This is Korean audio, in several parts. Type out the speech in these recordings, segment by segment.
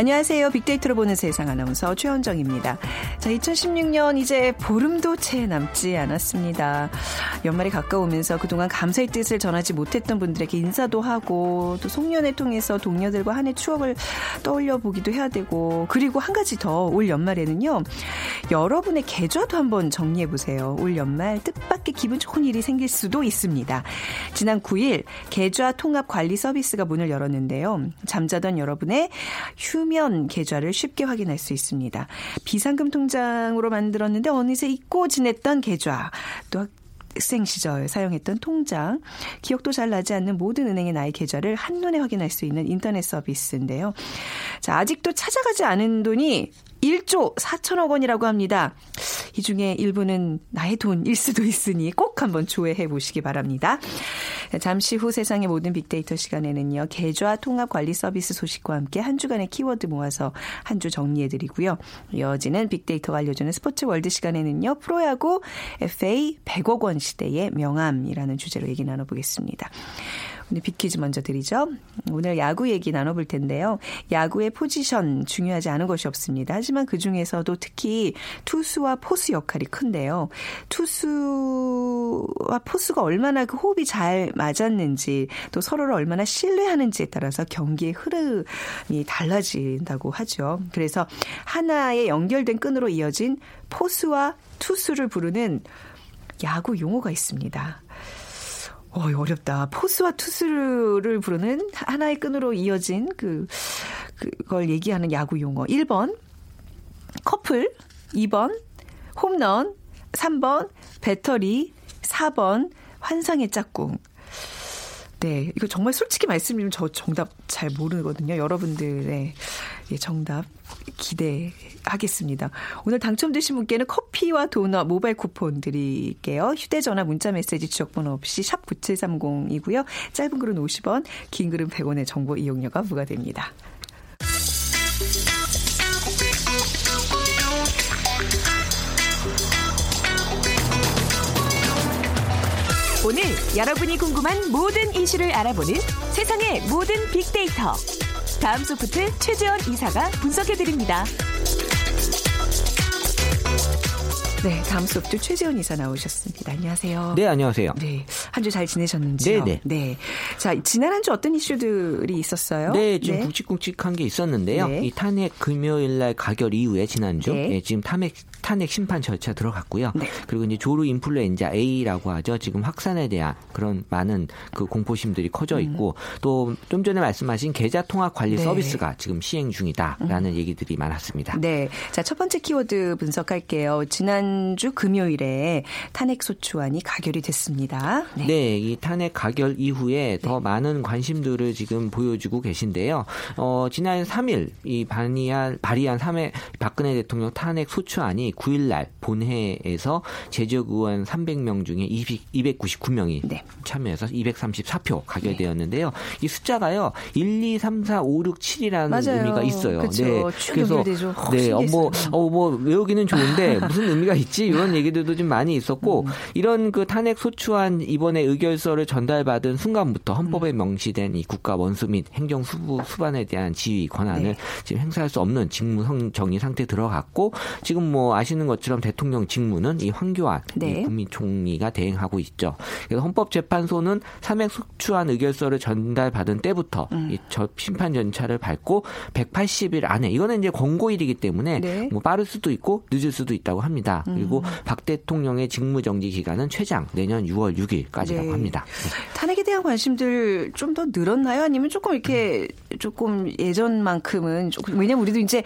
안녕하세요. 빅데이터로 보는 세상 아나운서 최현정입니다. 자, 2016년 이제 보름도 채 남지 않았습니다. 연말이 가까우면서 그동안 감사의 뜻을 전하지 못했던 분들에게 인사도 하고 또 송년회 통해서 동료들과 한 해 추억을 떠올려 보기도 해야 되고 그리고 한 가지 더 올 연말에는요. 여러분의 계좌도 한번 정리해 보세요. 올 연말 뜻밖의 기분 좋은 일이 생길 수도 있습니다. 지난 9일 계좌 통합 관리 서비스가 문을 열었는데요. 잠자던 여러분의 휴면 계좌를 쉽게 확인할 수 있습니다. 비상금 통장으로 만들었는데 어느새 잊고 지냈던 계좌 또 학생 시절 사용했던 통장, 기억도 잘 나지 않는 모든 은행의 나의 계좌를 한눈에 확인할 수 있는 인터넷 서비스인데요. 자, 아직도 찾아가지 않은 돈이 1조 4천억 원이라고 합니다. 이 중에 일부는 나의 돈일 수도 있으니 꼭 한번 조회해 보시기 바랍니다. 잠시 후 세상의 모든 빅데이터 시간에는요. 계좌 통합 관리 서비스 소식과 함께 한 주간의 키워드 모아서 한 주 정리해 드리고요. 이어지는 빅데이터가 알려주는 스포츠 월드 시간에는요. 프로야구 FA 100억 원 시대의 명암이라는 주제로 얘기 나눠보겠습니다. 오늘 빅퀴즈 먼저 드리죠. 오늘 야구 얘기 나눠볼 텐데요. 야구의 포지션 중요하지 않은 것이 없습니다. 하지만 그 중에서도 특히 투수와 포수 역할이 큰데요. 투수와 포수가 얼마나 그 호흡이 잘 맞았는지 또 서로를 얼마나 신뢰하는지에 따라서 경기의 흐름이 달라진다고 하죠. 그래서 하나의 연결된 끈으로 이어진 포수와 투수를 부르는 야구 용어가 있습니다. 어, 어렵다. 포스와 투수를 부르는 하나의 끈으로 이어진 그, 그걸 얘기하는 야구 용어. 1번, 커플. 2번, 홈런. 3번, 배터리. 4번, 환상의 짝꿍. 네, 이거 정말 솔직히 말씀드리면 저 정답 잘 모르거든요. 여러분들의 정답 기대하겠습니다. 오늘 당첨되신 분께는 커피와 도넛 모바일 쿠폰 드릴게요. 휴대전화 문자메시지 지역번호 없이 샵 9730이고요. 짧은 글은 50원, 긴 글은 100원의 정보 이용료가 부과됩니다. 오늘 여러분이 궁금한 모든 이슈를 알아보는 세상의 모든 빅데이터. 다음 소프트 최재원 이사가 분석해드립니다. 네, 다음 소프트 최재원 이사 나오셨습니다. 안녕하세요. 네, 안녕하세요. 네, 한 주 잘 지내셨는지요? 네네. 네. 자, 지난 한 주 어떤 이슈들이 있었어요? 네, 좀 네. 굵직굵직한 게 있었는데요. 네. 이 탄핵 금요일 날 가결 이후에 지난주 네. 예, 지금 탄핵 탄핵 심판 절차 들어갔고요. 네. 그리고 이제 조루 인플루엔자 A라고 하죠. 지금 확산에 대한 그런 많은 그 공포심들이 커져 음. 있고 음. 또좀 전에 말씀하신 계좌 통합 관리 네. 서비스가 지금 시행 중이다라는 음. 얘기들이 많았습니다. 네. 자, 첫 번째 키워드 분석할게요. 지난주 금요일에 탄핵 소추안이 가결이 됐습니다. 네. 네, 이 탄핵 가결 이후에 더 네. 많은 관심들을 지금 보여주고 계신데요. 어, 지난 3일 이 발의한 발의한 3회 박근혜 대통령 탄핵 소추안이 9일 날 본회에서 제적 의원 300명 중에 200, 299명이 네. 참여해서 234표 가결되었는데요. 네. 이 숫자가요. 1, 2, 3, 4, 5, 6, 7이라는 맞아요. 의미가 있어요. 그쵸. 네. 그래서 네, 어, 뭐, 어, 뭐 외우기는 좋은데 무슨 의미가 있지 이런 얘기들도 좀 많이 있었고 음. 이런 그 탄핵 소추안 이번에 의결서를 전달받은 순간부터 헌법에 음. 명시된 이 국가 원수 및 행정 수부 수반에 대한 지휘 권한을 네. 지금 행사할 수 없는 직무 정리 상태 에 들어갔고 지금 뭐 아시는 것처럼 대통령 직무는 이 황교안 네. 국민총리가 대행하고 있죠. 그래서 헌법재판소는 삼액 속추한 의결서를 전달받은 때부터 음. 이저 심판 전차를 밟고 180일 안에 이거는 이제 권고일이기 때문에 네. 뭐 빠를 수도 있고 늦을 수도 있다고 합니다. 음. 그리고 박 대통령의 직무 정지 기간은 최장 내년 6월 6일까지라고 네. 합니다. 네. 탄핵에 대한 관심들 좀 더 늘었나요? 아니면 조금 이렇게 음. 조금 예전만큼은 조금 왜냐면 우리도 이제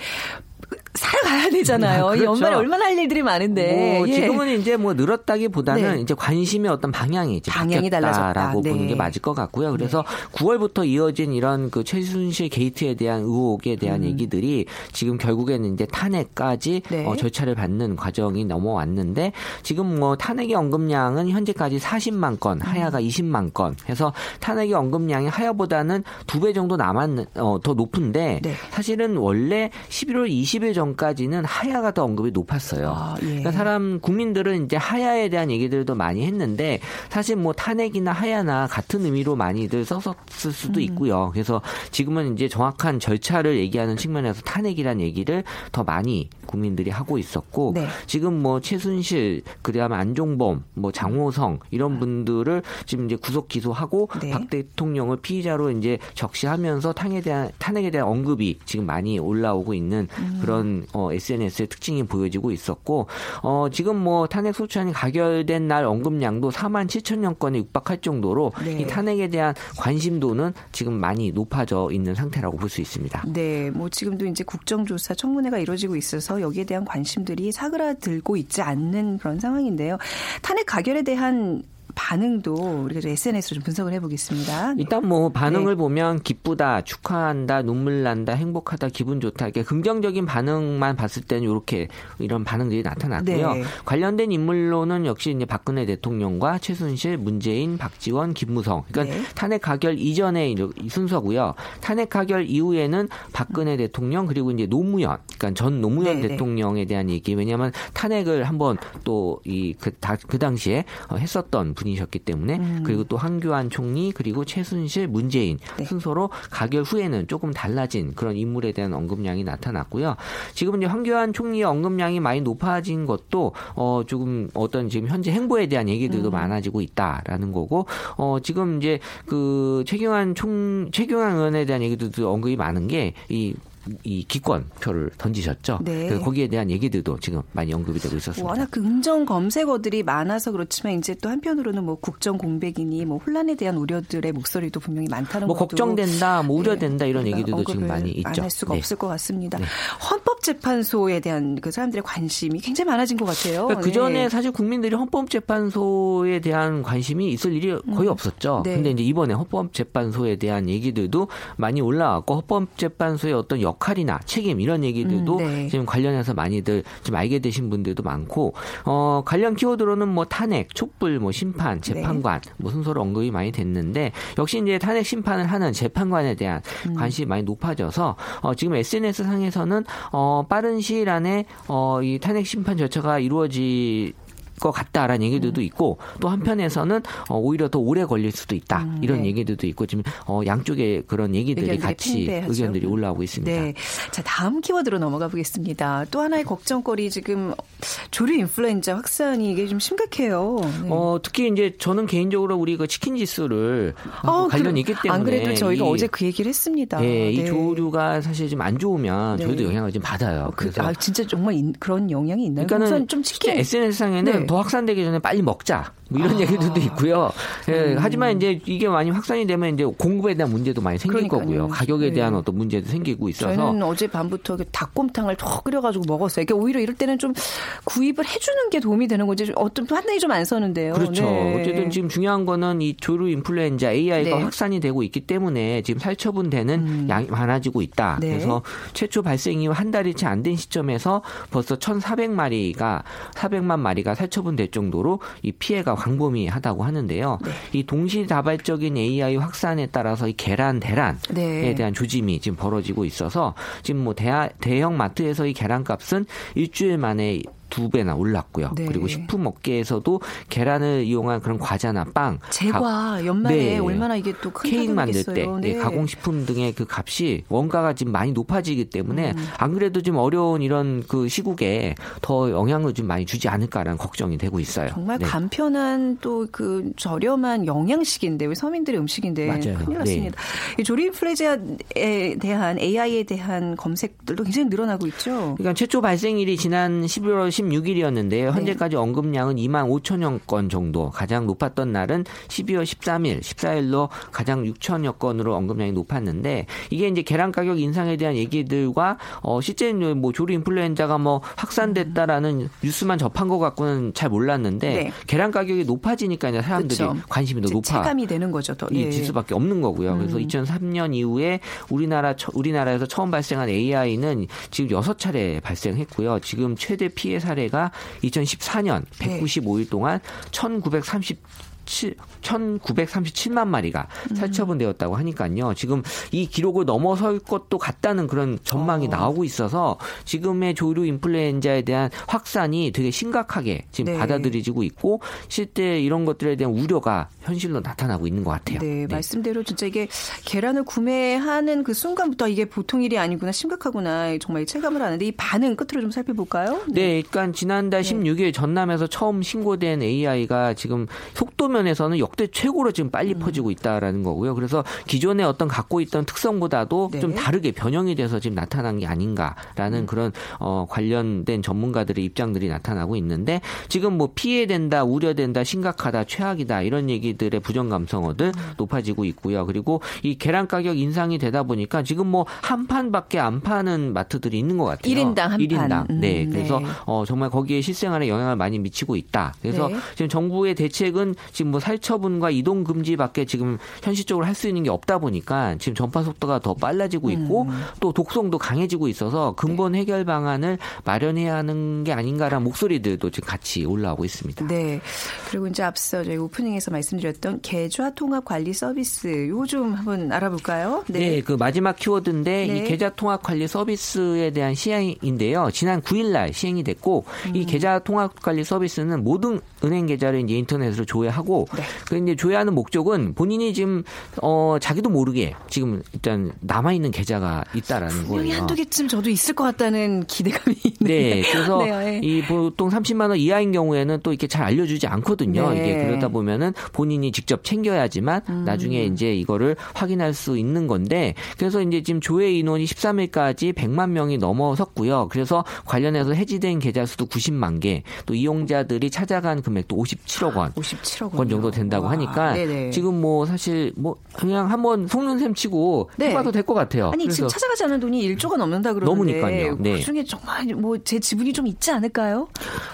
살아가야 되잖아요. 그렇죠. 이 연말에 얼마나 할 일들이 많은데. 뭐 예. 지금은 이제 뭐 늘었다기보다는 네. 이제 관심의 어떤 방향이 이제 방향이 바뀌었다라고 달라졌다. 네. 보는 게 맞을 것 같고요. 그래서 9월부터 이어진 이런 그 최순실 게이트에 대한 의혹에 대한 얘기들이 지금 결국에는 이제 탄핵까지 음. 네. 어, 절차를 밟는 과정이 넘어왔는데 지금 뭐 탄핵의 언급량은 현재까지 40만 건, 하야가 음. 20만 건 해서 탄핵의 언급량이 하야보다는 두 배 정도 남았 어, 더 높은데 네. 사실은 원래 11월 20일 전까지는 하야가 더 언급이 높았어요. 아, 예. 그러니까 사람 국민들은 이제 하야에 대한 얘기들도 많이 했는데 사실 뭐 탄핵이나 하야나 같은 의미로 많이들 썼었을 수도 음. 있고요. 그래서 지금은 이제 정확한 절차를 얘기하는 측면에서 탄핵이란 얘기를 더 많이 국민들이 하고 있었고 네. 지금 뭐 최순실 그다음에 안종범 뭐 장호성 이런 분들을 지금 이제 구속 기소하고 네. 박 대통령을 피의자로 이제 적시하면서 탄핵에 대한 탄핵에 대한 언급이 지금 많이 올라오고 있는 음. 그런 어, SNS의 특징이 보여지고 있었고 어, 지금 뭐 탄핵 소추안이 가결된 날 언급량도 4만 7천여 건에 육박할 정도로 네. 이 탄핵에 대한 관심도는 지금 많이 높아져 있는 상태라고 볼 수 있습니다. 네, 뭐 지금도 이제 국정조사 청문회가 이루어지고 있어서 여기에 대한 관심들이 사그라들고 있지 않는 그런 상황인데요. 탄핵 가결에 대한 반응도 우리가 좀 SNS로 좀 분석을 해보겠습니다. 일단 뭐 반응을 네. 보면 기쁘다, 축하한다, 눈물 난다, 행복하다, 기분 좋다 이렇게 긍정적인 반응만 봤을 때는 이렇게 이런 반응들이 나타났고요. 네. 관련된 인물로는 역시 이제 박근혜 대통령과 최순실, 문재인, 박지원, 김무성. 그러니까 네. 탄핵 가결 이전의 이 순서고요. 탄핵 가결 이후에는 박근혜 대통령 그리고 이제 노무현, 그러니까 전 노무현 네, 네. 대통령에 대한 얘기. 왜냐하면 탄핵을 한번 또 이 그 그 당시에 어, 했었던 분이셨기 때문에 그리고 또 황교안 총리 그리고 최순실, 문재인 음. 네. 순서로 가결 후에는 조금 달라진 그런 인물에 대한 언급량이 나타났고요. 지금 이제 황교안 총리의 언급량이 많이 높아진 것도 어 조금 어떤 지금 현재 행보에 대한 얘기들도 많아지고 있다라는 거고 어 지금 이제 그 최경환 총 최경환 의원에 대한 얘기들도 언급이 많은 게 이 이 기권표를 던지셨죠. 네. 거기에 대한 얘기들도 지금 많이 언급이 되고 있었습니다. 워낙 긍정 검색어들이 많아서 그렇지만 이제 또 한편으로는 뭐 국정 공백이니 뭐 혼란에 대한 우려들의 목소리도 분명히 많다는 뭐 걱정된다, 뭐 우려된다 이런 우리가 얘기들도 지금 많이 있죠. 안 할 수가 네. 없을 것 같습니다. 네. 헌법재판소에 대한 그 사람들의 관심이 굉장히 많아진 것 같아요. 그러니까 그 전에 네. 사실 국민들이 헌법재판소에 대한 관심이 있을 일이 거의 없었죠. 네. 근데 이제 이번에 헌법재판소에 대한 얘기들도 많이 올라왔고 헌법재판소의 어떤 역 할이나 책임 이런 얘기들도 음, 네. 지금 관련해서 많이들 좀 알게 되신 분들도 많고 어 관련 키워드로는 뭐 탄핵, 촉불, 뭐 심판, 네. 재판관 뭐 순서로 언급이 많이 됐는데 역시 이제 탄핵 심판을 하는 재판관에 대한 음. 관심이 많이 높아져서 어 지금 SNS 상에서는 어 빠른 시일 안에 어 이 탄핵 심판 절차가 이루어지 것 같다라는 얘기들도 음. 있고 또 한편에서는 어, 오히려 더 오래 걸릴 수도 있다 음, 이런 네. 얘기들도 있고 지금 어, 양쪽의 그런 얘기들이 같이 팽배하죠. 의견들이 올라오고 있습니다. 네. 자, 다음 키워드로 넘어가 보겠습니다. 또 하나의 걱정거리 지금 조류 인플루엔자 확산이 이게 좀 심각해요. 네. 어, 특히 이제 저는 개인적으로 우리 그 치킨 지수를 어, 관련이 그- 있기 때문에 안 그래도 저희가 이- 어제 그 얘기를 했습니다. 예, 이 네. 조류가 사실 좀 안 좋으면 네. 저희도 영향을 좀 받아요. 그, 그래서 아, 진짜 정말 인- 그런 영향이 있나요? 그러니까는 좀 치킨 SNS 상에는 네. 더 확산되기 전에 빨리 먹자. 뭐 이런 아. 얘기들도 있고요. 예, 음. 하지만 이제 이게 많이 확산이 되면 이제 공급에 대한 문제도 많이 생길 그러니까요. 거고요. 가격에 네. 대한 어떤 문제도 생기고 있어서 저는 어제 밤부터 그 닭곰탕을 더 끓여가지고 먹었어요. 이게 오히려 이럴 때는 좀 구입을 해주는 게 도움이 되는 건지 좀 어떤 판단이 좀 안 서는데요. 그렇죠. 네. 어쨌든 지금 중요한 거는 이 조류 인플루엔자 AI가 네. 확산이 되고 있기 때문에 지금 살처분되는 음. 양이 많아지고 있다. 네. 그래서 최초 발생 이후 한 달이 채 안 된 시점에서 벌써 1,400마리가 400만 마리가 살처분될 정도로 이 피해가 광범위하다고 하는데요. 네. 이 동시다발적인 AI 확산에 따라서 이 계란 대란에 네. 대한 조짐이 지금 벌어지고 있어서 지금 뭐 대하, 대형 마트에서 이 계란값은 일주일 만에 두 배나 올랐고요. 네. 그리고 식품 업계에서도 계란을 이용한 그런 과자나 빵, 제과 가- 연말에 네. 얼마나 이게 또큰 케이크 만들 때 타격이겠어요. 네, 가공식품 등의 그 값이 원가가 지금 많이 높아지기 때문에 음. 안 그래도 좀 어려운 이런 그 시국에 더 영향을 좀 많이 주지 않을까라는 걱정이 되고 있어요. 정말 네. 간편한 또 그 저렴한 영양식인데 우리 서민들의 음식인데 맞아요. 큰일 났습니다. 이 조리 인플루엔자에 대한 AI에 대한 검색들도 굉장히 늘어나고 있죠. 그러니까 최초 발생일이 지난 11월 16일이었는데요. 현재까지 언급량은 2만 5천여 건 정도. 가장 높았던 날은 12월 13일, 14일로 가장 6천여 건으로 언급량이 높았는데 이게 이제 계란 가격 인상에 대한 얘기들과 어 실제 뭐 조류 인플루엔자가 뭐 확산됐다라는 뉴스만 접한 것 같고는 잘 몰랐는데 네. 계란 가격이 높아지니까 이제 사람들이 그쵸. 관심이 더 높아. 체감이 되는 거죠. 더. 이 네. 지수밖에 없는 거고요. 그래서 2003년 이후에 우리나라 처- 우리나라에서 처음 발생한 AI는 지금 6차례 발생했고요. 지금 최대 피해 사 례가 2014년 네. 195일 동안 1930 1937만 마리가 음. 살처분되었다고 하니까요. 지금 이 기록을 넘어설 것도 같다는 그런 전망이 어. 나오고 있어서 지금의 조류 인플루엔자에 대한 확산이 되게 심각하게 지금 네. 받아들여지고 있고 실제 이런 것들에 대한 우려가 현실로 나타나고 있는 것 같아요. 네, 말씀대로 진짜 이게 계란을 구매하는 그 순간부터 이게 보통 일이 아니구나, 심각하구나, 정말 체감을 하는데 이 반응 끝으로 좀 살펴볼까요? 네, 그러니까 지난달 16일 전남에서 처음 신고된 AI가 지금 속도 면에서는 역대 최고로 지금 빨리 퍼지고 있다라는 거고요. 그래서 기존에 어떤 갖고 있던 특성보다도 네. 좀 다르게 변형이 돼서 지금 나타난 게 아닌가라는 그런 어 관련된 전문가들의 입장들이 나타나고 있는데 지금 뭐 피해된다, 우려된다, 심각하다, 최악이다 이런 얘기 들의 부정 감성어들 높아지고 있고요. 그리고 이 계란 가격 인상이 되다 보니까 지금 뭐 한 판밖에 안 파는 마트들이 있는 것 같아요. 일인당 한 판. 일인당. 네. 음, 그래서 네. 어, 정말 거기에 실생활에 영향을 많이 미치고 있다. 그래서 네. 지금 정부의 대책은 지금 뭐 살처분과 이동 금지밖에 지금 현실적으로 할 수 있는 게 없다 보니까 지금 전파 속도가 더 빨라지고 있고 음. 또 독성도 강해지고 있어서 근본 해결 방안을 마련해야 하는 게 아닌가라는 목소리들도 지금 같이 올라오고 있습니다. 네. 그리고 이제 앞서 저희 오프닝에서 말씀드 렸던 계좌 통합 관리 서비스 요거 좀 한번 알아볼까요? 네. 그 마지막 키워드인데 네. 이 계좌 통합 관리 서비스에 대한 시행인데요. 지난 9일 날 시행이 됐고 음. 이 계좌 통합 관리 서비스는 모든 은행 계좌를 이제 인터넷으로 조회하고 네. 그 이제 조회하는 목적은 본인이 지금 어 자기도 모르게 지금 일단 남아 있는 계좌가 있다라는 거예요. 한두 개쯤 저도 있을 것 같다는 기대감이 있네요. 네, 그래서 네, 네. 이 보통 30만 원 이하인 경우에는 또 이렇게 잘 알려주지 않거든요. 네. 이게 그러다 보면은 본인 이 직접 챙겨야지만 음. 나중에 이제 이거를 확인할 수 있는 건데 그래서 이제 지금 조회 인원이 13일까지 100만 명이 넘어섰고요. 그래서 관련해서 해지된 계좌 수도 90만 개, 또 이용자들이 찾아간 금액도 57억 원. 57억 원 정도 된다고 와, 하니까 네네. 지금 뭐 사실 뭐 그냥 한번 속는 셈 치고 네. 해봐도 될 것 같아요. 아니 지금 찾아가지 않은 돈이 1조가 넘는다 그러는데 넘으니까요. 네. 그중에 정말 뭐 제 지분이 좀 있지 않을까요?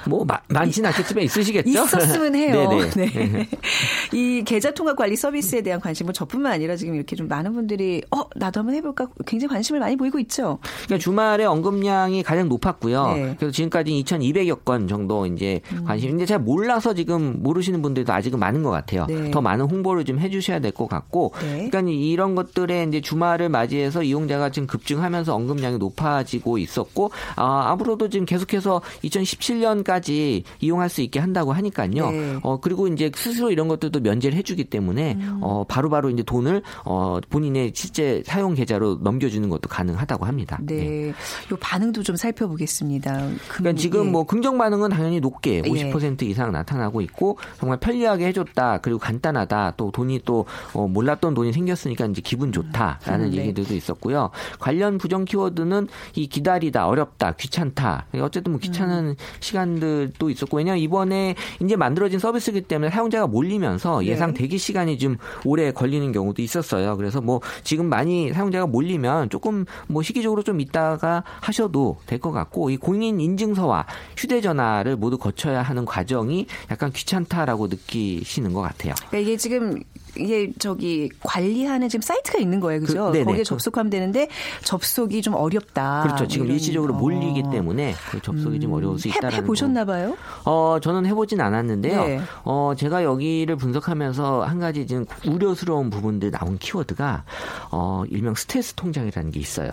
뭐 마- 많지는 않겠지만 있으시겠죠. 있었으면 해요. 네네. 네. 이 계좌 통합 관리 서비스에 대한 관심 뭐 저뿐만 아니라 지금 이렇게 좀 많은 분들이 어 나도 한번 해볼까 굉장히 관심을 많이 보이고 있죠. 그러니까 주말에 언급량이 가장 높았고요. 네. 음. 그래서 지금까지 2,200여 건 정도 이제 관심. 근데 잘 몰라서 지금 모르시는 분들도 아직은 많은 것 같아요. 네. 더 많은 홍보를 좀 해주셔야 될 것 같고. 네. 그러니까 이런 것들에 이제 주말을 맞이해서 이용자가 지금 급증하면서 언급량이 높아지고 있었고, 아, 앞으로도 지금 계속해서 2017년까지 이용할 수 있게 한다고 하니까요. 네. 어 그리고 이제 스스로 이런 것들도 면제를 해주기 때문에 음. 어 바로바로 이제 돈을 어 본인의 실제 사용 계좌로 넘겨주는 것도 가능하다고 합니다. 네. 요 반응도 좀 살펴보겠습니다. 금- 그러니까 지금 예. 뭐 긍정 반응은 당연히 높게 예. 50% 이상 나타나고 있고 정말 편리하게 해줬다 그리고 간단하다 또 돈이 또 어, 몰랐던 돈이 생겼으니까 이제 기분 좋다라는 음, 네. 얘기들도 있었고요. 관련 부정 키워드는 이 기다리다 어렵다 귀찮다 어쨌든 뭐 귀찮은 음. 시간들도 있었고 왜냐하면 이번에 이제 만들어진 서비스이기 때문에 사용자가 몰리면서 네. 예상 대기 시간이 좀 오래 걸리는 경우도 있었어요. 그래서 뭐 지금 많이 사용자가 몰리면 조금 뭐 시기적으로 좀 있다가 하셔도 될 것 같고 이 공인 인증서와 휴대전화를 모두 거쳐야 하는 과정이 약간 귀찮다라고 느끼시는 것 같아요. 그러니까 이게 지금 이게 저기 관리하는 지금 사이트가 있는 거예요, 그죠? 그. 거기에 접속하면 되는데 접속이 좀 어렵다. 그렇죠. 지금 이런- 일시적으로 몰리기 어. 때문에 그 접속이 좀 어려울 수 해, 있다라는 해 보셨나 거. 봐요? 어, 저는 해보진 않았는데요. 네. 어, 제가 여기를 분석하면서 한 가지 지금 우려스러운 부분들 나온 키워드가 어, 일명 스트레스 통장이라는 게 있어요.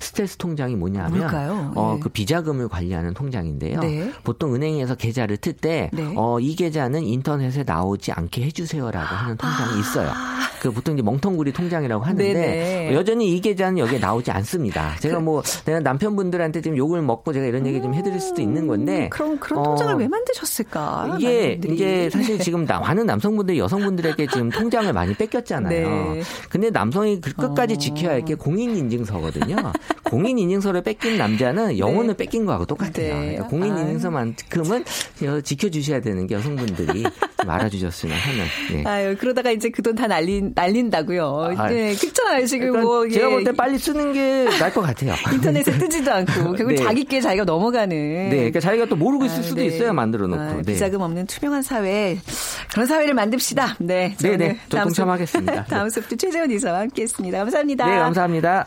스트레스 통장이 뭐냐면 뭘까요? 어, 네. 그 비자금을 관리하는 통장인데요. 네. 보통 은행에서 계좌를 틀때 네. 어, 이 계좌는 인터넷에 나오지 않게 해주세요라고 하는 통장이 있어요. 그 보통 이제 멍텅구리 통장이라고 하는데 아. 네네. 여전히 이 계좌는 여기에 나오지 않습니다. 제가 뭐 내가 남편분들한테 지금 욕을 먹고 제가 이런 얘기 좀 해드릴 수도 있는 건데 음, 그럼 그런 어, 통장을 왜 만드셨을까? 이게 분들이. 이제 사실 지금 나- 많은 남성분들이 여성분들에게 지금 통장을 많이 뺏겼잖아요. 네. 근데 남성이 그 끝까지 어. 지켜야 할 게 공인인증서거든요. 공인 인증서를 뺏긴 남자는 영혼을 뺏긴 거하고 똑같아요. 네. 그러니까 공인 아유. 인증서만큼은 지켜주셔야 되는 게 여성분들이 좀 알아주셨으면 하는. 네. 아유, 그러다가 이제 그 돈 다 날린, 날린다고요. 아, 네, 그렇잖아요. 지금 그러니까 뭐. 제가 예, 볼때 빨리 쓰는 게 나을 것 같아요. 인터넷에 뜨지도 않고, 결국 네. 자기 께 자기가 넘어가는. 네, 그러니까 자기가 또 모르고 있을 아유, 수도 네. 있어요. 만들어 놓고. 아, 네. 비자금 없는 투명한 사회. 그런 사회를 만듭시다. 네. 네, 저는 네. 저 동참하겠습니다. 다음 수부터 최재원 이사와 함께 했습니다. 감사합니다. 네, 감사합니다.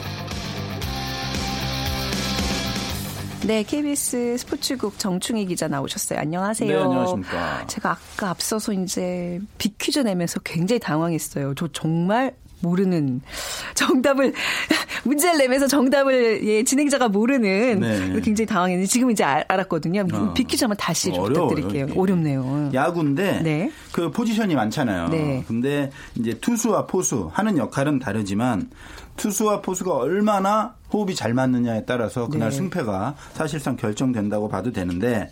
네, KBS 스포츠국 정충희 기자 나오셨어요. 안녕하세요. 네, 안녕하십니까. 제가 아까 앞서서 이제 빅퀴즈 내면서 굉장히 당황했어요. 저 정말 모르는 정답을 문제를 내면서 정답을 예, 진행자가 모르는 네. 굉장히 당황했는데 지금 이제 알, 알았거든요. 어. 빅퀴즈 한번 다시 좀 어려워요, 부탁드릴게요. 이게. 어렵네요. 야구인데 네. 그 포지션이 많잖아요. 네. 근데 이제 투수와 포수 하는 역할은 다르지만 투수와 포수가 얼마나 호흡이 잘 맞느냐에 따라서 그날 네. 승패가 사실상 결정된다고 봐도 되는데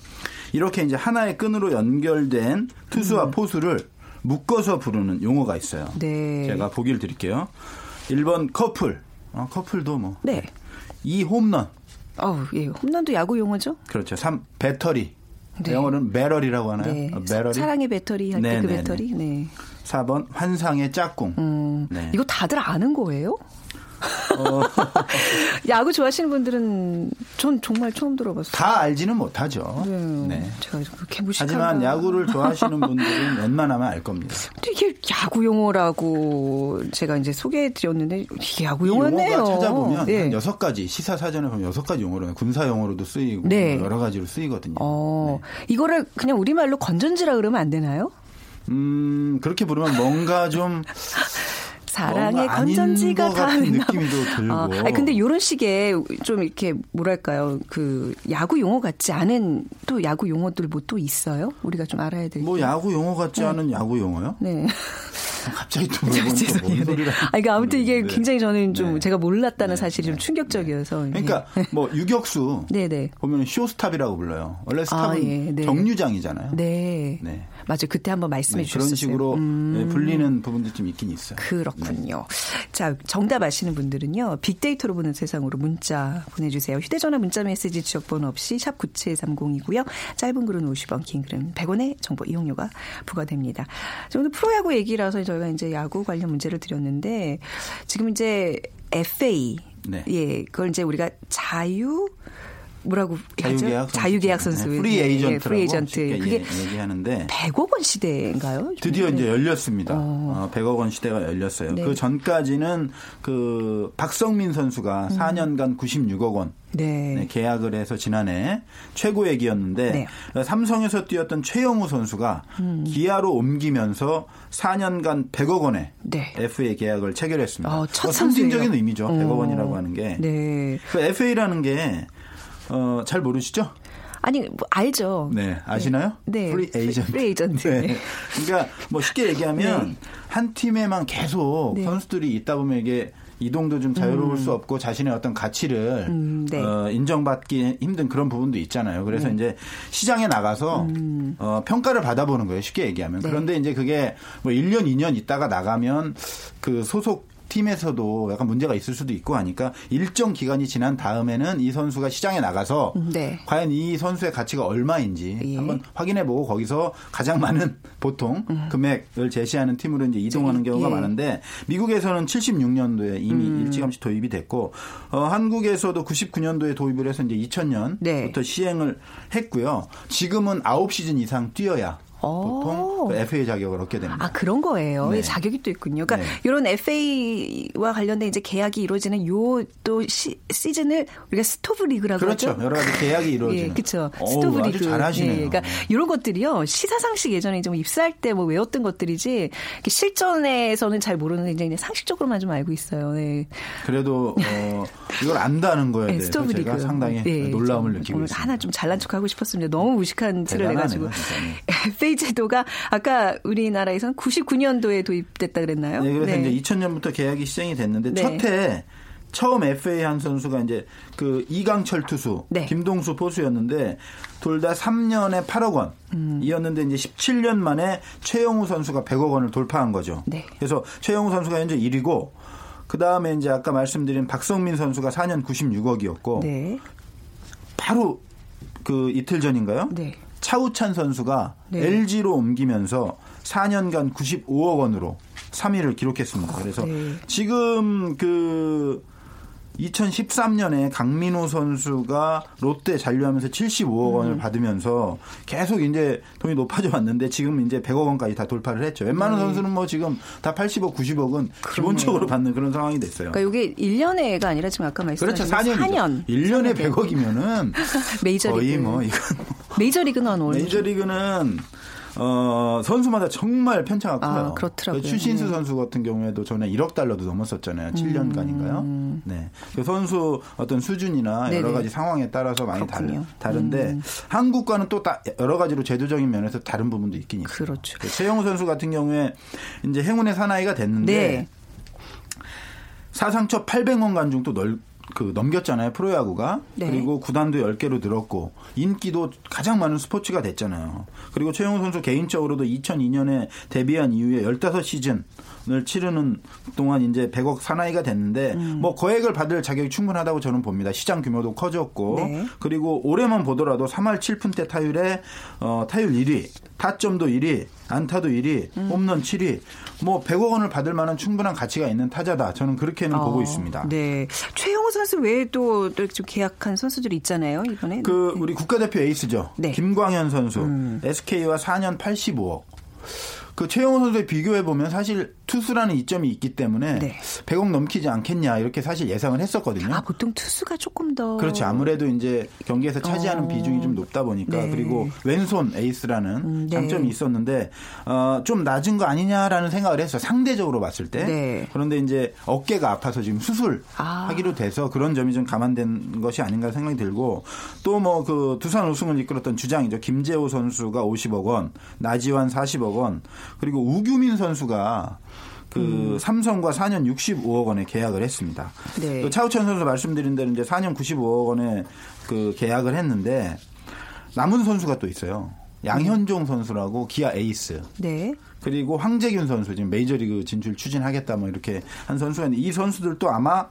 이렇게 이제 하나의 끈으로 연결된 투수와 음. 포수를 묶어서 부르는 용어가 있어요. 네. 제가 보기를 드릴게요. 1번 커플. 어, 커플도 뭐. 네. 2 홈런. 어우, 예. 홈런도 야구 용어죠? 그렇죠. 3 배터리. 네. 영어로는 배럴이라고 하나요? 네. 어, 배럴이. 사랑의 배터리 할때 네, 그 네, 배터리. 네. 4번 환상의 짝꿍. 음, 네. 이거 다들 아는 거예요? 어, 야구 좋아하시는 분들은 전 정말 처음 들어봤어요. 다 알지는 못하죠. 네. 네. 제가 그렇게 무식한가. 하지만 야구를 좋아하시는 분들은 웬만하면 알 겁니다. 근데 이게 야구 용어라고 제가 이제 소개해 드렸는데 이게 야구 이 용어네요. 용어가 찾아보면 예. 한 여섯 가지 시사 사전에 보면 여섯 가지 용어로 군사 용어로도 쓰이고 네. 여러 가지로 쓰이거든요. 어, 이거를 그냥 우리 말로 건전지라 그러면 안 되나요? 음 그렇게 부르면 뭔가 좀 사랑의 건전지가 닿는 느낌이 또 들고. 아, 아니, 근데 이런 식의 좀 이렇게 뭐랄까요 그 야구 용어 같지 않은 또 야구 용어들 뭐 또 있어요? 우리가 좀 알아야 될. 뭐 게. 야구 용어 같지 않은 야구 용어요? 네. 갑자기 또 물어보니까 뭔 소리를 아, 그러니까 아무튼 이게. 굉장히 저는 좀 네. 제가 몰랐다는 네, 사실이 좀 네. 충격적이어서. 그러니까 뭐 유격수 네, 네. 보면 쇼스탑이라고 불러요. 원래 스탑은 아, 예, 네. 정류장이잖아요. 네. 네. 맞아요. 그때 한번 말씀해 네, 주셨어요. 그런 식으로 음. 네, 불리는 부분도 좀 있긴 있어요. 그렇군요. 자, 정답 아시는 분들은요. 빅데이터로 보는 세상으로 문자 보내주세요. 휴대전화 문자 메시지 지역번호 없이 샵 9730이고요. 짧은 글은 50원, 긴 글은 100원의 정보 이용료가 부과됩니다. 자, 오늘 프로야구 얘기라서 저희가 이제 야구 관련 문제를 드렸는데 지금 이제 FA 네. 예, 그걸 이제 우리가 자유 뭐라고 자유계약 하죠? 자유계약 선수. 네, free 예, agent라고 free agent. 그게 예, 얘기하는데 100억 원 시대인가요? 드디어 네. 이제 열렸습니다. 어. 100억 원 시대가 열렸어요. 네. 그 전까지는 그 박석민 선수가 4년간 96억 원 음. 네. 네, 계약을 해서 지난해 최고액이었는데 네. 삼성에서 뛰었던 최형우 선수가 음. 기아로 옮기면서 4년간 100억 원의 네. FA 계약을 체결했습니다. 어, 첫 어, 상징적인. 의미죠. 어. 100억 원이라고 하는 게. 네. 그 FA라는 게 어, 잘 모르시죠? 아니 뭐 알죠. 네, 아시나요? 네. Free agent. Free agent. 네. 그러니까 뭐 쉽게 얘기하면 한 팀에만 계속 네. 선수들이 있다 보면 이게 이동도 좀 자유로울 수 없고 자신의 어떤 가치를 음, 네. 어, 인정받기 힘든 그런 부분도 있잖아요. 그래서 이제 시장에 나가서 어, 평가를 받아보는 거예요. 쉽게 얘기하면. 음. 네. 그런데 이제 그게 뭐 1년, 2년 있다가 나가면 그 소속 팀에서도 약간 문제가 있을 수도 있고 하니까 일정 기간이 지난 다음에는 이 선수가 시장에 나가서 네. 과연 이 선수의 가치가 얼마인지 예. 한번 확인해 보고 거기서 가장 많은 보통 금액을 제시하는 팀으로 이제 이동하는 경우가 예. 많은데 미국에서는 76년도에 이미 일찌감치 도입이 됐고 어, 한국에서도 99년도에 도입을 해서 이제 2000년부터 네. 시행을 했고요. 지금은 9시즌 이상 뛰어야 보통 그 FA 자격을 얻게 됩니다. 아 그런 거예요. 네. 자격이 또 있군요. 그러니까 네. 이런 FA와 관련된 이제 계약이 이루어지는 요 또 시즌을 우리가 스토브 리그라고 그렇죠. 하죠. 여러 가지 계약이 이루어지는. 예, 그렇죠. 스토브 아주 리그. 잘하시네요. 예, 그러니까 이런 것들이요. 시사상식 예전에 좀 입사할 때 뭐 외웠던 것들이지 실전에서는 잘 모르는 굉장히 상식적으로만 좀 알고 있어요. 네. 그래도 어, 이걸 안다는 거에 네, 대해서 스토브 제가 리그. 상당히 네, 놀라움을 좀 느끼고 있습니다. 하나 좀 잘난 척하고 싶었습니다. 너무 무식한 대단하네요, 내가지고 진 짜. 네. FA 제도가 아까 우리나라에선 99년도에 도입됐다 그랬나요? 네, 그래서 이제 2000년부터 계약이 시행이 됐는데 네. 첫해 처음 FA 한 선수가 이제 그 이강철 투수, 네. 김동수 포수였는데 둘 다 3년에 8억 원. 음. 이었는데 이제 17년 만에 최형우 선수가 100억 원을 돌파한 거죠. 네. 그래서 최형우 선수가 현재 1위고 그 다음에 이제 아까 말씀드린 박성민 선수가 4년 96억이었고 네. 바로 그 이틀 전인가요? 네. 차우찬 선수가 네. LG로 옮기면서 4년간 95억 원으로 3위를 기록했습니다. 그래서 네. 지금 그 2013년에 강민호 선수가 롯데 잔류하면서 75억 원을 음. 받으면서 계속 이제 돈이 높아져 왔는데 지금 이제 100억 원까지 다 돌파를 했죠. 웬만한 네. 선수는 뭐 지금 다 80억, 90억은 기본적으로 받는 그런 상황이 됐어요. 그러니까 이게 1년에가 아니라 지금 아까 그렇죠. 말씀하신 4년이죠. 4년. 1년에 100억이면은 메이저리그. 거의 뭐 이건 뭐 메이저리그는 얼마 메이저리그는 어, 선수마다 정말 편차가 아, 커요. 그렇더라고요. 추신수 네. 선수 같은 경우에도 전에 1억 달러도 넘었었잖아요. 7년간인가요? 네. 그 선수 어떤 수준이나 음. 네네. 여러 가지 상황에 따라서 많이 다르, 그렇군요. 음. 다른데 한국과는 또 따- 여러 가지로 제도적인 면에서 다른 부분도 있긴 있죠. 그렇죠. 최영우 선수 같은 경우에 이제 행운의 사나이가 됐는데 네. 사상 첫 800원 관중도 널, 그 넘겼잖아요 프로야구가 네. 그리고 구단도 10개로 늘었고 인기도 가장 많은 스포츠가 됐잖아요 그리고 최영우 선수 개인적으로도 2002년에 데뷔한 이후에 15시즌을 치르는 동안 이제 100억 사나이가 됐는데 음. 뭐 거액을 받을 자격이 충분하다고 저는 봅니다 시장 규모도 커졌고 네. 그리고 올해만 보더라도 3할 7푼대 타율에 어, 타율 1위 타점도 1위 안타도 1위 음. 홈런 7위 뭐 100억 원을 받을 만한 충분한 가치가 있는 타자다 저는 그렇게는 보고 어, 있습니다. 네. 최영호 선수 외에도 또좀 계약한 선수들이 있잖아요, 이번에. 그 우리 국가대표 에이스죠. 네. 음. 김광현 선수 SK와 4년 85억. 그 최영호 선수에 비교해 보면 사실 투수라는 이점이 있기 때문에 네. 100억 넘기지 않겠냐 이렇게 사실 예상을 했었거든요. 아, 보통 투수가 조금 더 그렇죠. 아무래도 이제 경기에서 차지하는 어. 비중이 좀 높다 보니까 네. 그리고 왼손 에이스라는 음, 네. 장점이 있었는데 어, 좀 낮은 거 아니냐라는 생각을 했어요. 상대적으로 봤을 때. 네. 그런데 이제 어깨가 아파서 지금 수술 아. 하기로 돼서 그런 점이 좀 감안된 것이 아닌가 생각이 들고 또 뭐 그 두산 우승을 이끌었던 주장이죠. 김재호 선수가 50억 원, 나지완 40억 원, 그리고 우규민 선수가 그 음. 삼성과 4년 65억 원에 계약을 했습니다. 네. 또 차우천 선수 말씀드린 대로 이제 4년 95억 원에 그 계약을 했는데 남은 선수가 또 있어요. 양현종 선수라고 기아 에이스. 네. 그리고 황재균 선수 지금 메이저리그 진출 추진하겠다 뭐 이렇게 한 선수가 있는데 이 선수들도 아마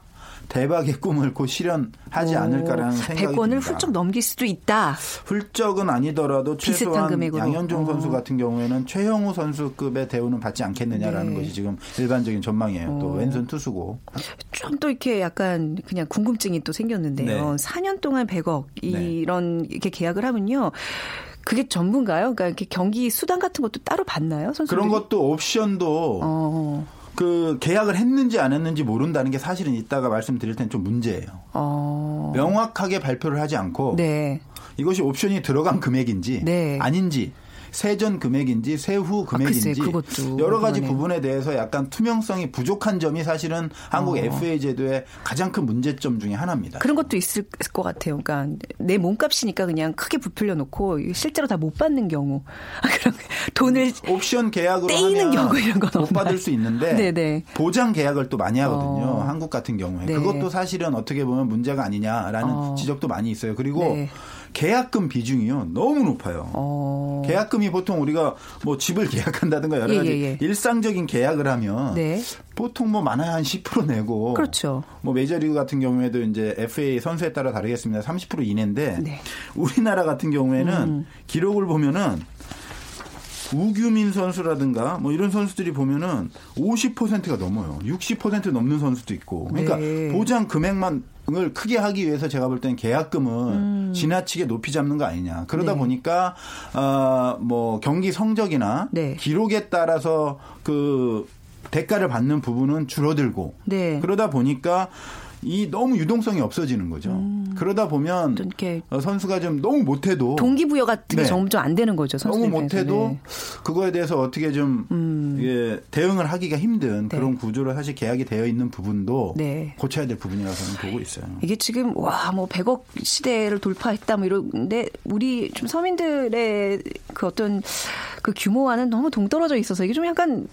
대박의 꿈을 곧 실현하지 않을까라는 생각이 100원을 듭니다. 훌쩍 넘길 수도 있다. 훌쩍은 아니더라도 최소한 금액으로. 양현종 어. 선수 같은 경우에는 최영우 선수급의 대우는 받지 않겠느냐라는 네. 것이 지금 일반적인 전망이에요. 또 어. 왼손 투수고. 좀 또 이렇게 약간 그냥 궁금증이 또 생겼는데요. 네. 4년 동안 100억 네. 이런 이렇게 계약을 하면요. 그게 전부인가요? 그러니까 이렇게 경기 수당 같은 것도 따로 받나요? 선수들이? 그런 것도 옵션도 어. 그 계약을 했는지 안 했는지 모른다는 게 사실은 이따가 말씀드릴 텐좀 문제예요. 어. 명확하게 발표를 하지 않고 네. 이것이 옵션이 들어간 금액인지 네. 아닌지 세전 금액인지 세후 금액인지 글쎄, 그것도 여러 가지 궁금하네요. 부분에 대해서 약간 투명성이 부족한 점이 사실은 한국 FA 제도의 가장 큰 문제점 중에 하나입니다. 어. 그런 것도 있을 것 같아요. 그러니까 내 몸값이니까 그냥 크게 부풀려 놓고 실제로 다 못 받는 경우. 아, 그런 돈을 옵션 계약으로 떼이는 경우 이런 건못 없나요? 받을 수 있는데 네네. 보장 계약을 또 많이 하거든요. 어. 한국 같은 경우에 네. 그것도 사실은 어떻게 보면 문제가 아니냐라는 어. 지적도 많이 있어요. 그리고 네. 계약금 비중이요 너무 높아요. 어. 계약금이 보통 우리가 뭐 집을 계약한다든가 여러 예, 가지 예, 예. 일상적인 계약을 하면 네. 보통 뭐 많아야 한 10% 내고 그렇죠. 뭐 메이저리그 같은 경우에도 이제 FA 선수에 따라 다르겠습니다. 30% 이내인데 네. 우리나라 같은 경우에는 음. 기록을 보면은 우규민 선수라든가 뭐 이런 선수들이 보면은 50%가 넘어요. 60% 넘는 선수도 있고. 그러니까 네. 보장 금액만 을 크게 하기 위해서 제가 볼 때는 계약금을 지나치게 높이 잡는 거 아니냐. 그러다 음. 네. 보니까 어뭐 경기 성적이나 네. 기록에 따라서 그 대가를 받는 부분은 줄어들고 네. 그러다 보니까 이 너무 유동성이 없어지는 거죠. 그러다 보면 어, 선수가 좀 너무 못해도 동기부여 같은 게 네. 점점 안 되는 거죠. 너무 못해도 그거에 대해서 어떻게 좀 이게 대응을 하기가 힘든 그런 구조로 사실 계약이 되어 있는 부분도 네. 고쳐야 될 부분이라고 저는 보고 있어요. 이게 지금 와 뭐 100억 시대를 돌파했다 뭐 이런데 우리 좀 서민들의 그 어떤 그 규모와는 너무 동떨어져 있어서 이게 좀 약간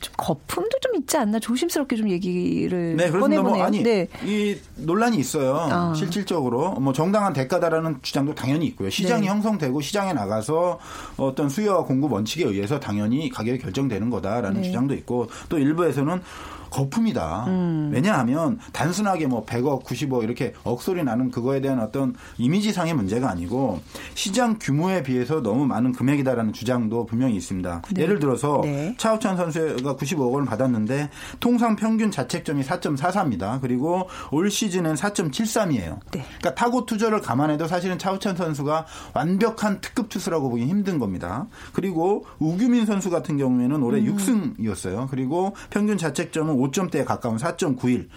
좀 거품도 좀 있지 않나 조심스럽게 좀 얘기를 네, 꺼내보네요. 너무 아니 네. 이 논란이 있어요. 아. 실질적으로 뭐 정당한 대가다라는 주장도 당연히 있고요. 시장이 네. 형성되고 시장에 나가서 어떤 수요와 공급 원칙에 의해서 당연히 가격이 결정되는 거다라는 네. 주장도 있고 또 일부에서는 거품이다. 음. 왜냐하면 단순하게 뭐 100억, 90억 이렇게 억소리 나는 그거에 대한 어떤 이미지상의 문제가 아니고 시장 규모에 비해서 너무 많은 금액이다라는 주장도 분명히 있습니다. 예를 들어서 네. 차우찬 선수가 95억 원을 받았는데 통산 평균 자책점이 4.44입니다. 그리고 올 시즌은 4.73이에요. 네. 그러니까 타고투저를 감안해도 사실은 차우찬 선수가 완벽한 특급 투수라고 보기 힘든 겁니다. 그리고 우규민 선수 같은 경우에는 올해 음. 6승이었어요. 그리고 평균 자책점은 5점대에 가까운 4.91.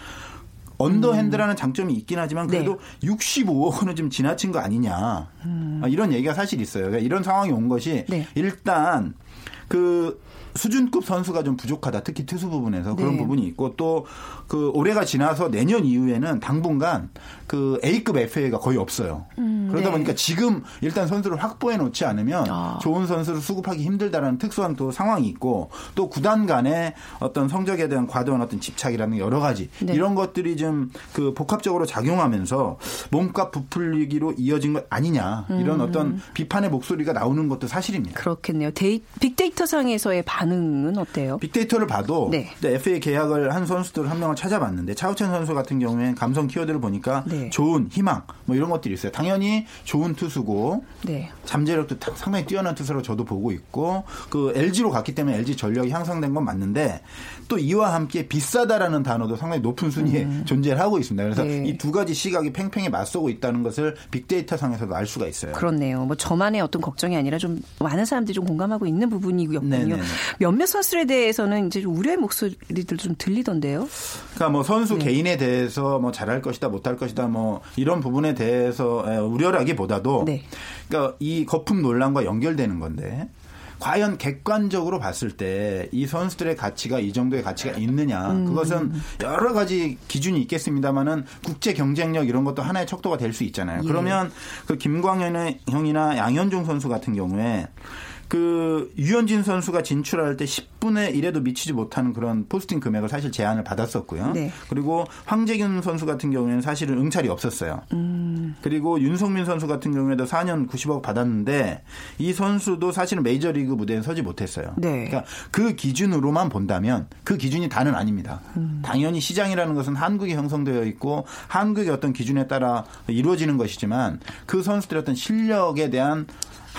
언더핸드라는 장점이 있긴 하지만 그래도 네. 65억 원은 좀 지나친 거 아니냐. 아, 이런 얘기가 사실 있어요. 그러니까 이런 상황이 온 것이 네. 일단 그 수준급 선수가 좀 부족하다. 특히 투수 부분에서 그런 네. 부분이 있고 또 그 올해가 지나서 내년 이후에는 당분간 그 A급 FA가 거의 없어요. 그러다 네. 보니까 지금 일단 선수를 확보해 놓지 않으면 아. 좋은 선수를 수급하기 힘들다라는 특수한 또 상황이 있고 또 구단 간의 어떤 성적에 대한 과도한 어떤 집착이라는 여러 가지 네. 이런 것들이 좀 그 복합적으로 작용하면서 몸값 부풀리기로 이어진 것 아니냐 이런 음. 어떤 비판의 목소리가 나오는 것도 사실입니다. 그렇겠네요. 데이, 빅데이터 상에서의 반 응은 어때요? 빅데이터를 봐도 네. 네, FA 계약을 한 선수들 한 명을 찾아봤는데 차우찬 선수 같은 경우에는 감성 키워드를 보니까 네. 좋은 희망 뭐 이런 것들이 있어요. 당연히 좋은 투수고 네. 잠재력도 다- 상당히 뛰어난 투수로 저도 보고 있고 그 LG로 갔기 때문에 LG 전력이 향상된 건 맞는데 또 이와 함께 비싸다라는 단어도 상당히 높은 순위에 존재를 하고 있습니다. 그래서 음. 네. 이두 가지 시각이 팽팽히 맞서고 있다는 것을 빅데이터 상에서도 알 수가 있어요. 그렇네요. 뭐 저만의 어떤 걱정이 아니라 좀 많은 사람들이 좀 공감하고 있는 부분이군요. 네네네. 몇몇 선수들에 대해서는 이제 좀 우려의 목소리들 좀 들리던데요. 그러니까 뭐 선수 네. 개인에 대해서 뭐 잘할 것이다 못할 것이다 뭐 이런 부분에 대해서 에, 우려라기보다도 네. 그러니까 이 거품 논란과 연결되는 건데 과연 객관적으로 봤을 때 이 선수들의 가치가 이 정도의 가치가 있느냐 음. 그것은 여러 가지 기준이 있겠습니다만은 국제 경쟁력 이런 것도 하나의 척도가 될 수 있잖아요. 예. 그러면 그 김광현 형이나 양현종 선수 같은 경우에 그 유현진 선수가 진출할 때 10분의 1에도 미치지 못하는 그런 포스팅 금액을 사실 제안을 받았었고요. 네. 그리고 황재균 선수 같은 경우에는 사실은 응찰이 없었어요. 음. 그리고 윤성민 선수 같은 경우에도 4년 90억 받았는데 이 선수도 사실은 메이저리그 무대에 서지 못했어요. 네. 그러니까 그 기준으로만 본다면 그 기준이 다는 아닙니다. 음. 당연히 시장이라는 것은 한국이 형성되어 있고 한국의 어떤 기준에 따라 이루어지는 것이지만 그 선수들의 어떤 실력에 대한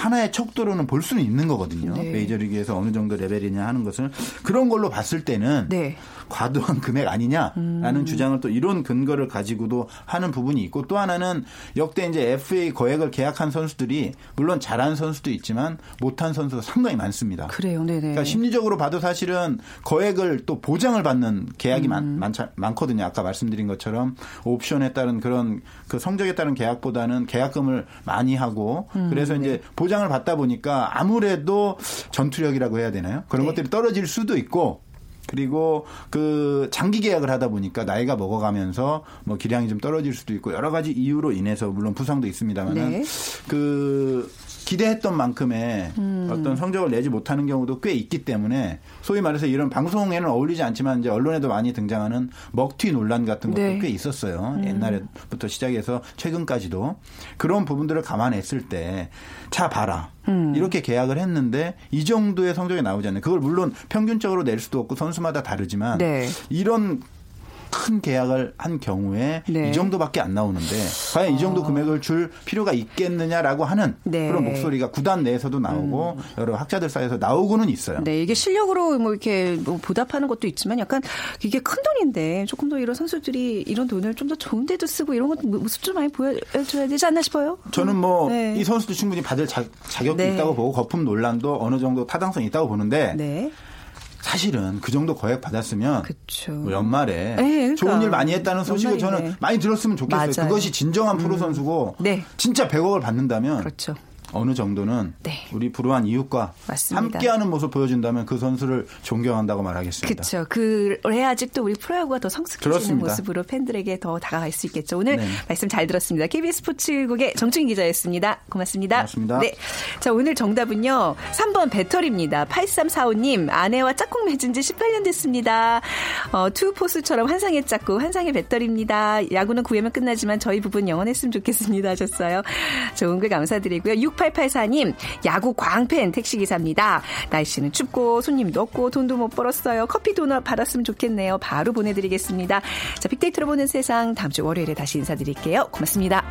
하나의 척도로는 볼 수는 있는 거거든요. 네. 메이저리그에서 어느 정도 레벨이냐 하는 것을 그런 걸로 봤을 때는 네. 과도한 금액 아니냐라는 주장을 또 이런 근거를 가지고도 하는 부분이 있고 또 하나는 역대 이제 FA 거액을 계약한 선수들이 물론 잘한 선수도 있지만 못한 선수도 상당히 많습니다. 그래요. 네네. 그러니까 심리적으로 봐도 사실은 거액을 또 보장을 받는 계약이 음. 많, 많자, 많거든요. 아까 말씀드린 것처럼 옵션에 따른 그런 그 성적에 따른 계약보다는 계약금을 많이 하고 음, 그래서 네. 이제 보장 을 받다 보니까 아무래도 전투력이라고 해야 되나요? 그런 네. 것들이 떨어질 수도 있고 그리고 그 장기 계약을 하다 보니까 나이가 먹어가면서 뭐 기량이 좀 떨어질 수도 있고 여러 가지 이유로 인해서 물론 부상도 있습니다만은 네. 그 기대했던 만큼의 음. 어떤 성적을 내지 못하는 경우도 꽤 있기 때문에 소위 말해서 이런 방송에는 어울리지 않지만 이제 언론에도 많이 등장하는 먹튀 논란 같은 것도 네. 꽤 있었어요. 옛날부터 시작해서 최근까지도 그런 부분들을 감안했을 때자 봐라 음. 이렇게 계약을 했는데 이 정도의 성적이 나오지 않는 그걸 물론 평균적으로 낼 수도 없고 선수마다 다르지만 네. 이런 큰 계약을 한 경우에 네. 이 정도밖에 안 나오는데 과연 이 정도 금액을 줄 필요가 있겠느냐라고 하는 네. 그런 목소리가 구단 내에서도 나오고 여러 학자들 사이에서 나오고는 있어요. 네, 이게 실력으로 뭐 이렇게 뭐 보답하는 것도 있지만 약간 이게 큰 돈인데 조금 더 이런 선수들이 이런 돈을 좀 더 좋은 데도 쓰고 이런 것도 모습 좀 많이 보여줘야 되지 않나 싶어요. 저는 뭐이 네. 선수도 충분히 받을 자, 격도 네. 있다고 보고 거품 논란도 어느 정도 타당성이 있다고 보는데 네. 사실은 그 정도 거액 받았으면 그쵸. 뭐 연말에 네, 그러니까. 좋은 일 많이 했다는 소식을 연말인데. 저는 많이 들었으면 좋겠어요. 맞아요. 그것이 진정한 프로 선수고 네. 진짜 100억을 받는다면 그렇죠. 어느 정도는 네. 우리 불우한 이웃과 맞습니다. 함께하는 모습 보여준다면 그 선수를 존경한다고 말하겠습니다. 그렇죠. 그래야지 또 우리 프로야구가 더 성숙해지는 그렇습니다. 모습으로 팬들에게 더 다가갈 수 있겠죠. 오늘 네. 말씀 잘 들었습니다. KBS 스포츠국의 정충희 기자였습니다. 고맙습니다. 고맙습니다. 네. 자, 오늘 정답은요. 3번 배터리입니다. 8345님, 아내와 짝꿍 맺은 지 18년 됐습니다. 어, 투포스처럼 환상의 짝꿍, 환상의 배터리입니다. 야구는 9회면 끝나지만 저희 부분 영원했으면 좋겠습니다. 하셨어요. 좋은 글 감사드리고요. 6884님, 야구 광팬 택시기사입니다. 날씨는 춥고 손님도 없고 돈도 못 벌었어요. 커피 도넛 받았으면 좋겠네요. 바로 보내드리겠습니다. 자, 빅데이터로 보는 세상 다음 주 월요일에 다시 인사드릴게요. 고맙습니다.